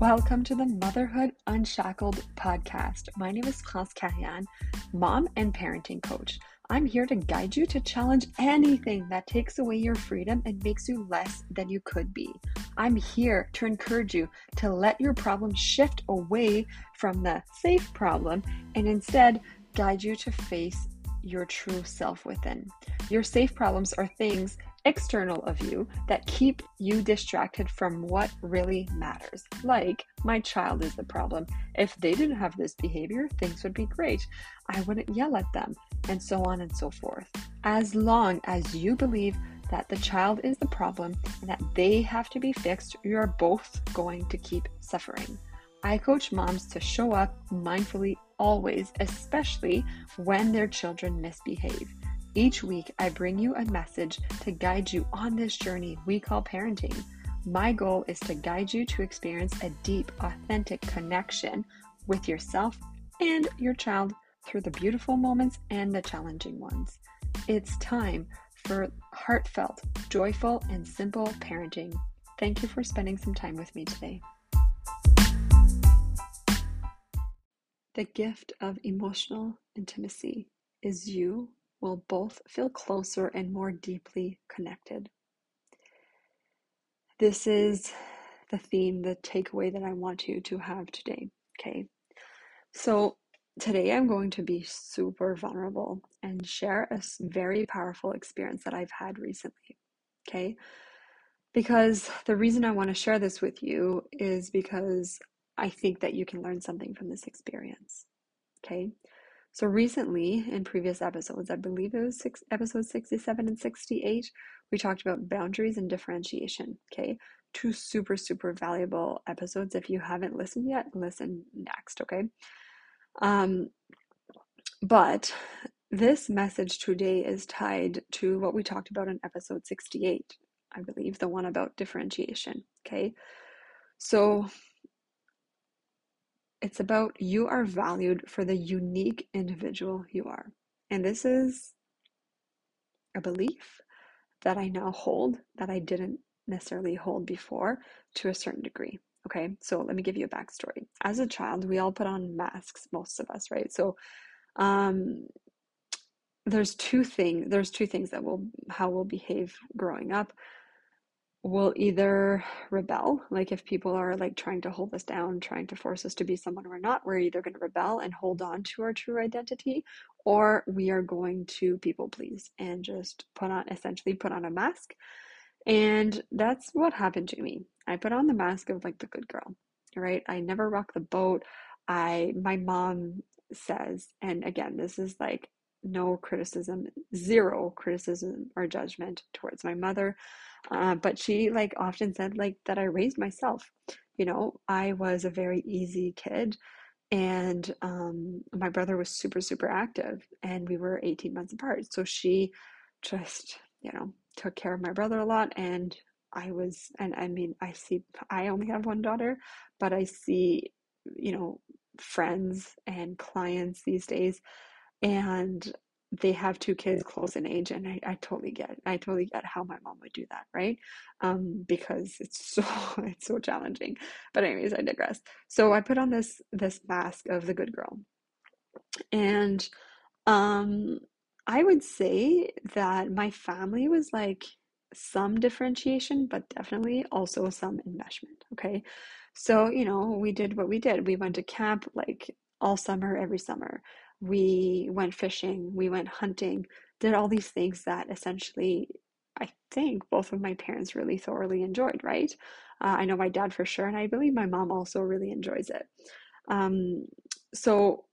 Welcome to the Motherhood Unshackled podcast. My name is Klaus Kahyan, mom and parenting coach. I'm here to guide you to challenge anything that takes away your freedom and makes you less than you could be. I'm here to encourage you to let your problem shift away from the safe problem and instead guide you to face your true self within. Your safe problems are things external of you that keep you distracted from what really matters. Like, my child is the problem. If they didn't have this behavior, things would be great. I wouldn't yell at them, and so on and so forth. As long as you believe that the child is the problem and that they have to be fixed, you're both going to keep suffering. I coach moms to show up mindfully always, especially when their children misbehave. Each week, I bring you a message to guide you on this journey we call parenting. My goal is to guide you to experience a deep, authentic connection with yourself and your child through the beautiful moments and the challenging ones. It's time for heartfelt, joyful, and simple parenting. Thank you for spending some time with me today. The gift of emotional intimacy is you will both feel closer and more deeply connected. This is the theme, the takeaway that I want you to have today. Okay. So, today I'm going to be super vulnerable and share a very powerful experience that I've had recently. Okay. Because the reason I want to share this with you is because I think that you can learn something from this experience. Okay. So recently, in previous episodes, I believe it was six, episode 67 and 68, we talked about boundaries and differentiation. Okay. Two super, super valuable episodes. If you haven't listened yet, listen next. Okay. Um, but this message today is tied to what we talked about in episode 68, I believe, the one about differentiation. Okay. So it's about you are valued for the unique individual you are. And this is a belief that I now hold that I didn't necessarily hold before to a certain degree. Okay, so let me give you a backstory. As a child, we all put on masks, most of us, right? So, um, there's two things. There's two things that will how we'll behave growing up will either rebel like if people are like trying to hold us down trying to force us to be someone we're not we're either going to rebel and hold on to our true identity or we are going to people please and just put on essentially put on a mask. And that's what happened to me. I put on the mask of like the good girl right? I never rock the boat. I my mom says and again this is like no criticism zero criticism or judgment towards my mother uh, but she like often said like that I raised myself. You know, I was a very easy kid, and um, my brother was super super active, and we were 18 months apart. So she just you know took care of my brother a lot, and I was and I mean I see I only have one daughter, but I see you know friends and clients these days and they have two kids close in age and I, I totally get I totally get how my mom would do that right? Um because it's so it's so challenging. But anyways I digress. So I put on this this mask of the good girl. And um I would say that my family was like some differentiation but definitely also some enmeshment okay? So you know we did what we did. We went to camp like all summer every summer we went fishing, we went hunting, did all these things that essentially I think both of my parents really thoroughly enjoyed, right? Uh, I know my dad for sure, and I believe my mom also really enjoys it. Um, so,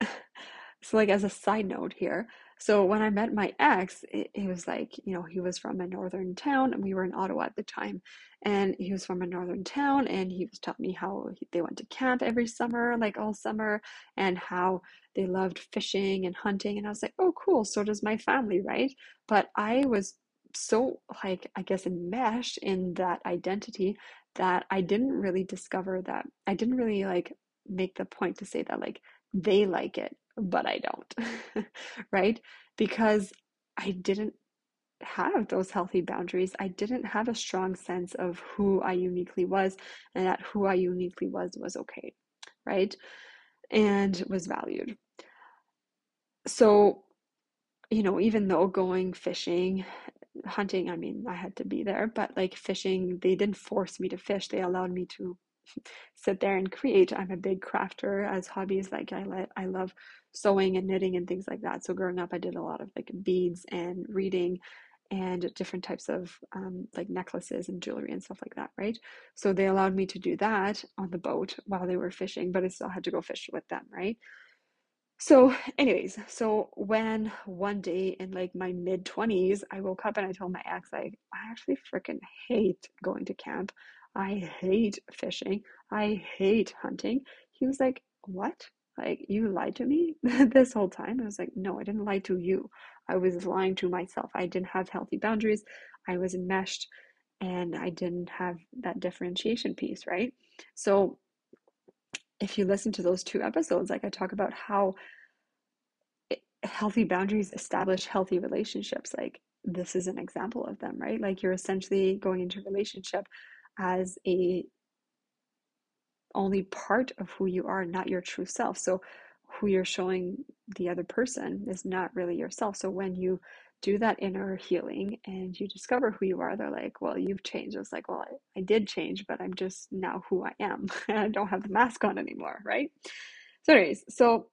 so like as a side note here, so when I met my ex, it, it, was like, you know, he was from a northern town and we were in Ottawa at the time. And he was from a northern town and he was telling me how he, they went to camp every summer, like all summer, and how they loved fishing and hunting. And I was like, oh, cool. So does my family, right? But I was so, like, I guess, enmeshed in that identity that I didn't really discover that. I didn't really like make the point to say that, like, they like it but I don't, right? Because I didn't have those healthy boundaries. I didn't have a strong sense of who I uniquely was and that who I uniquely was was okay, right? And was valued. So, you know, even though going fishing, hunting, I mean, I had to be there, but like fishing, they didn't force me to fish. They allowed me to sit there and create. I'm a big crafter as hobbies. Like I let I love sewing and knitting and things like that. So growing up, I did a lot of like beads and reading and different types of um, like necklaces and jewelry and stuff like that, right? So they allowed me to do that on the boat while they were fishing, but I still had to go fish with them, right? So, anyways, so when one day in like my mid 20s, I woke up and I told my ex, like, I actually freaking hate going to camp. I hate fishing. I hate hunting. He was like, What? Like, you lied to me this whole time? I was like, No, I didn't lie to you. I was lying to myself. I didn't have healthy boundaries. I was enmeshed and I didn't have that differentiation piece, right? So, if you listen to those two episodes, like I talk about how healthy boundaries establish healthy relationships, like this is an example of them, right? Like you're essentially going into a relationship as a only part of who you are, not your true self. So who you're showing the other person is not really yourself. So when you do that inner healing and you discover who you are, they're like, well, you've changed. It's like, well, I, I did change, but I'm just now who I am. I don't have the mask on anymore, right? So, anyways, so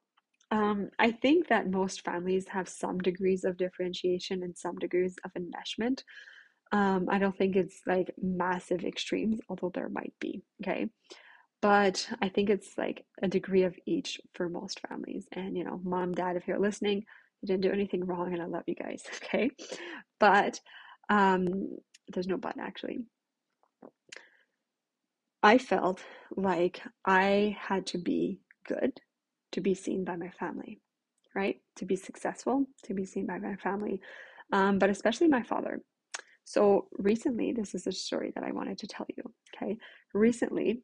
um, I think that most families have some degrees of differentiation and some degrees of enmeshment. Um, I don't think it's like massive extremes, although there might be. Okay. But I think it's like a degree of each for most families. And, you know, mom, dad, if you're listening, you didn't do anything wrong and I love you guys. Okay. But um, there's no but actually. I felt like I had to be good to be seen by my family, right? To be successful, to be seen by my family, um, but especially my father. So recently, this is a story that I wanted to tell you. Okay. Recently,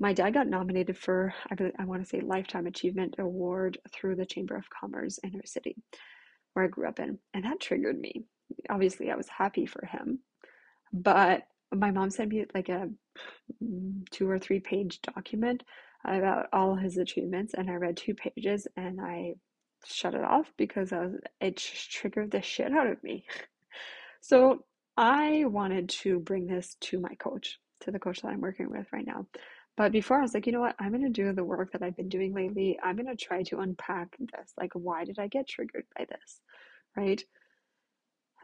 my dad got nominated for, I, I want to say, Lifetime Achievement Award through the Chamber of Commerce in our city, where I grew up in. And that triggered me. Obviously, I was happy for him. But my mom sent me like a mm, two or three page document about all his achievements. And I read two pages and I shut it off because I was, it just triggered the shit out of me. So I wanted to bring this to my coach, to the coach that I'm working with right now. But before I was like, you know what? I'm going to do the work that I've been doing lately. I'm going to try to unpack this. Like, why did I get triggered by this? Right?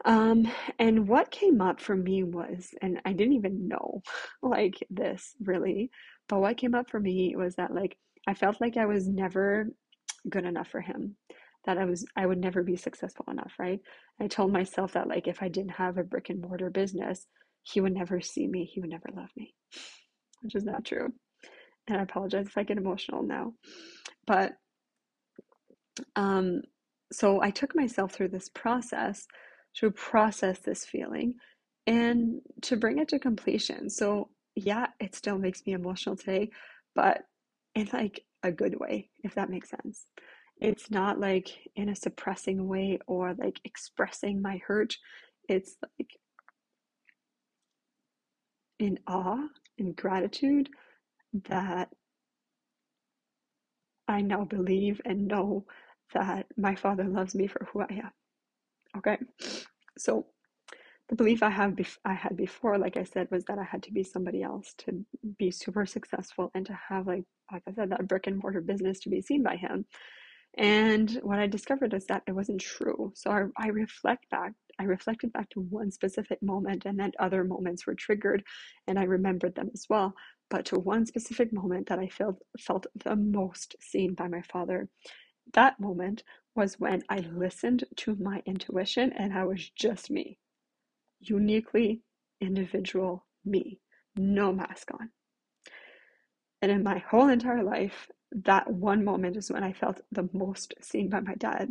Um, and what came up for me was, and I didn't even know like this really, but what came up for me was that like I felt like I was never good enough for him that I was I would never be successful enough, right? I told myself that like if I didn't have a brick and mortar business, he would never see me, he would never love me. Which is not true. And I apologize if I get emotional now. But um so I took myself through this process to process this feeling and to bring it to completion. So yeah, it still makes me emotional today, but in like a good way, if that makes sense. It's not like in a suppressing way or like expressing my hurt. It's like in awe and gratitude that I now believe and know that my father loves me for who I am. Okay, so the belief I have bef- I had before, like I said, was that I had to be somebody else to be super successful and to have like like I said that brick and mortar business to be seen by him. And what I discovered is that it wasn't true. So I, I reflect back. I reflected back to one specific moment, and then other moments were triggered, and I remembered them as well. But to one specific moment that I felt felt the most seen by my father. That moment was when I listened to my intuition, and I was just me, uniquely individual me, no mask on. And in my whole entire life, that one moment is when I felt the most seen by my dad.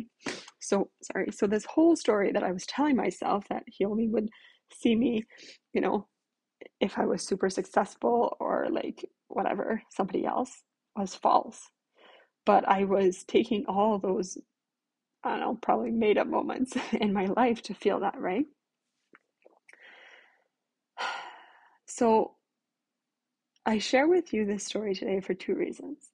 So, sorry. So, this whole story that I was telling myself that he only would see me, you know, if I was super successful or like whatever, somebody else was false. But I was taking all those, I don't know, probably made up moments in my life to feel that, right? So, I share with you this story today for two reasons.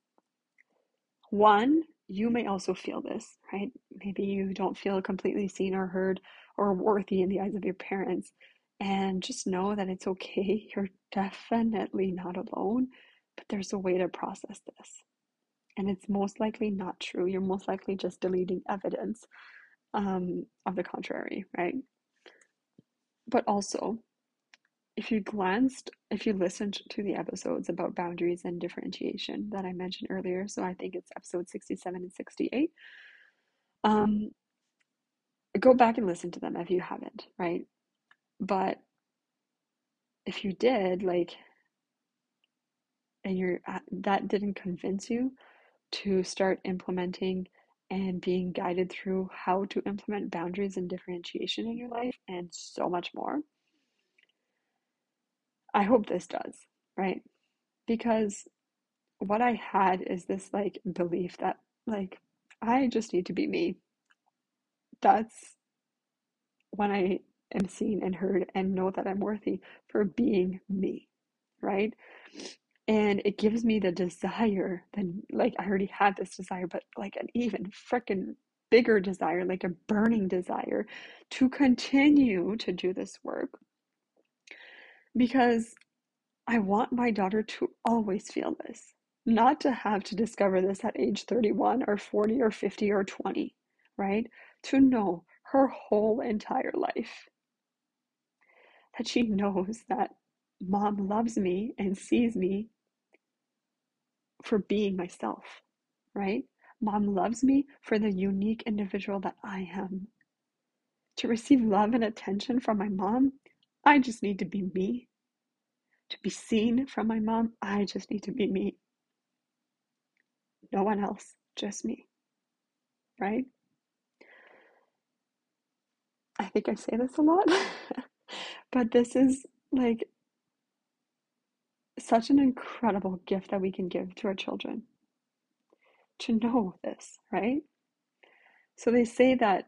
One, you may also feel this, right? Maybe you don't feel completely seen or heard or worthy in the eyes of your parents. And just know that it's okay. You're definitely not alone, but there's a way to process this. And it's most likely not true. You're most likely just deleting evidence um, of the contrary, right? But also, if you glanced, if you listened to the episodes about boundaries and differentiation that I mentioned earlier, so I think it's episode 67 and 68, um, go back and listen to them if you haven't, right? But if you did, like, and you're that didn't convince you to start implementing and being guided through how to implement boundaries and differentiation in your life and so much more. I hope this does, right? Because what I had is this like belief that like I just need to be me. That's when I am seen and heard and know that I'm worthy for being me, right? and it gives me the desire then like i already had this desire but like an even freaking bigger desire like a burning desire to continue to do this work because i want my daughter to always feel this not to have to discover this at age 31 or 40 or 50 or 20 right to know her whole entire life that she knows that mom loves me and sees me for being myself, right? Mom loves me for the unique individual that I am. To receive love and attention from my mom, I just need to be me. To be seen from my mom, I just need to be me. No one else, just me. Right? I think I say this a lot, but this is like such an incredible gift that we can give to our children to know this, right? So they say that,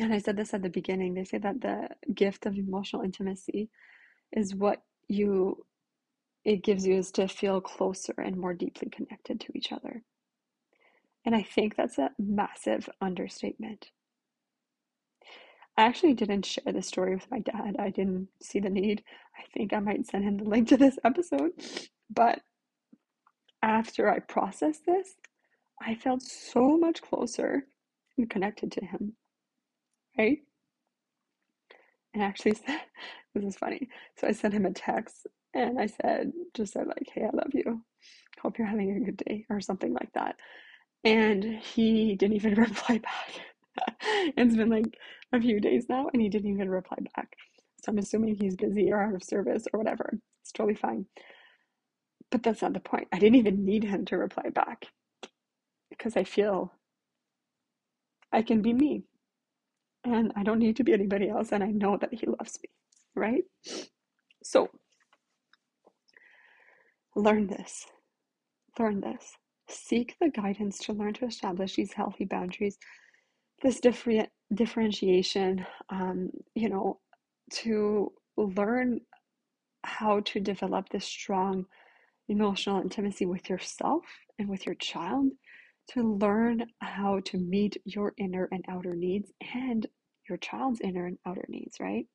and I said this at the beginning, they say that the gift of emotional intimacy is what you it gives you is to feel closer and more deeply connected to each other. And I think that's a massive understatement. I actually didn't share this story with my dad. I didn't see the need. I think I might send him the link to this episode. But after I processed this, I felt so much closer and connected to him. Right? And actually, this is funny. So I sent him a text and I said, just said, like, hey, I love you. Hope you're having a good day, or something like that. And he didn't even reply back. it's been like a few days now and he didn't even reply back. So I'm assuming he's busy or out of service or whatever. It's totally fine. But that's not the point. I didn't even need him to reply back because I feel I can be me and I don't need to be anybody else. And I know that he loves me, right? So learn this. Learn this. Seek the guidance to learn to establish these healthy boundaries this different differentiation, um, you know, to learn how to develop this strong emotional intimacy with yourself and with your child, to learn how to meet your inner and outer needs and your child's inner and outer needs, right?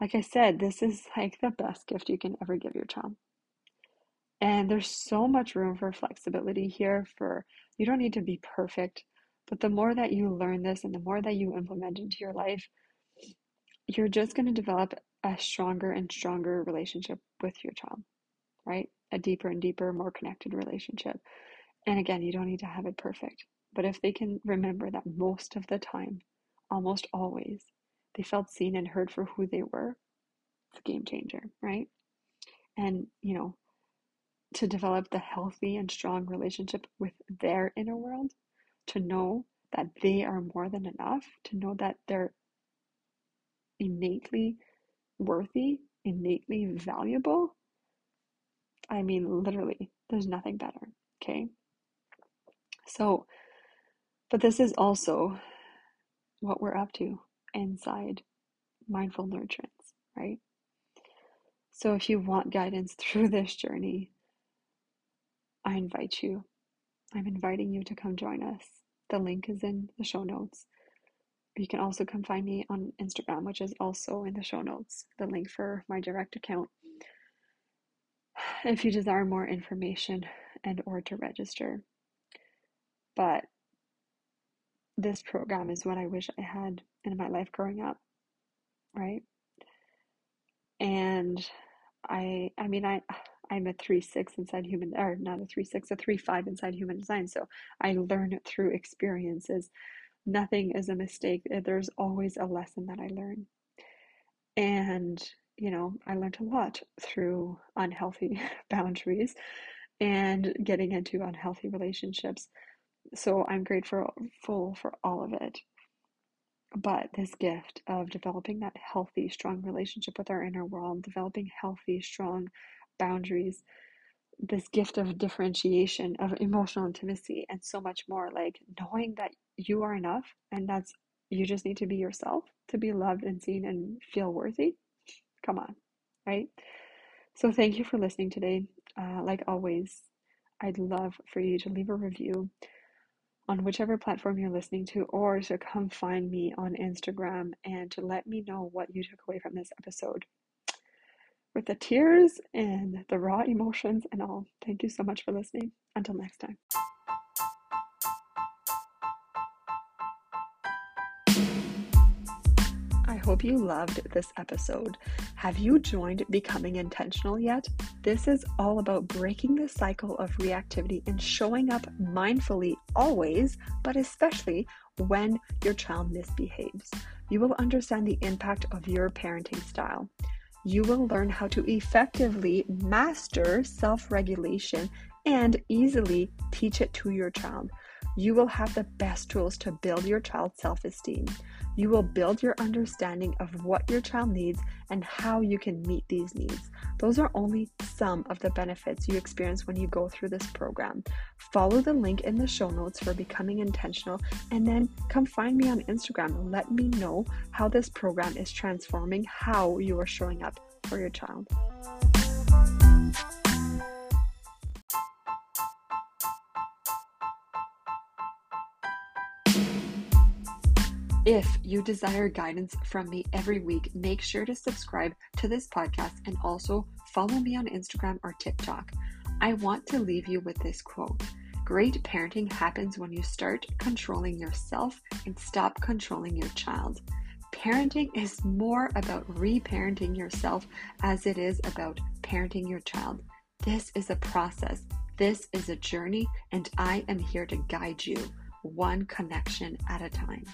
Like I said, this is like the best gift you can ever give your child. And there's so much room for flexibility here for you don't need to be perfect but the more that you learn this and the more that you implement into your life, you're just going to develop a stronger and stronger relationship with your child, right? A deeper and deeper, more connected relationship. And again, you don't need to have it perfect. But if they can remember that most of the time, almost always, they felt seen and heard for who they were, it's a game changer, right? And, you know, to develop the healthy and strong relationship with their inner world, to know that they are more than enough, to know that they're innately worthy, innately valuable. I mean, literally, there's nothing better. Okay. So, but this is also what we're up to inside mindful nurturance, right? So if you want guidance through this journey, I invite you. I'm inviting you to come join us. The link is in the show notes. You can also come find me on Instagram, which is also in the show notes, the link for my direct account. If you desire more information and or to register. But this program is what I wish I had in my life growing up, right? And I I mean I I'm a three six inside human or not a three six, a three five inside human design. So I learn it through experiences. Nothing is a mistake. There's always a lesson that I learn. And, you know, I learned a lot through unhealthy boundaries and getting into unhealthy relationships. So I'm grateful for all of it. But this gift of developing that healthy, strong relationship with our inner world, developing healthy, strong boundaries, this gift of differentiation, of emotional intimacy, and so much more. Like knowing that you are enough and that's you just need to be yourself to be loved and seen and feel worthy. Come on, right? So, thank you for listening today. Uh, like always, I'd love for you to leave a review on whichever platform you're listening to, or to come find me on Instagram and to let me know what you took away from this episode with the tears and the raw emotions and all. Thank you so much for listening. Until next time. Hope you loved this episode. Have you joined Becoming Intentional yet? This is all about breaking the cycle of reactivity and showing up mindfully always, but especially when your child misbehaves. You will understand the impact of your parenting style you will learn how to effectively master self regulation and easily teach it to your child. You will have the best tools to build your child's self esteem. You will build your understanding of what your child needs and how you can meet these needs. Those are only some of the benefits you experience when you go through this program. Follow the link in the show notes for becoming intentional and then come find me on Instagram. Let me know how this program is transforming how you are showing up for your child. If you desire guidance from me every week, make sure to subscribe to this podcast and also follow me on Instagram or TikTok. I want to leave you with this quote Great parenting happens when you start controlling yourself and stop controlling your child. Parenting is more about reparenting yourself as it is about parenting your child. This is a process, this is a journey, and I am here to guide you one connection at a time.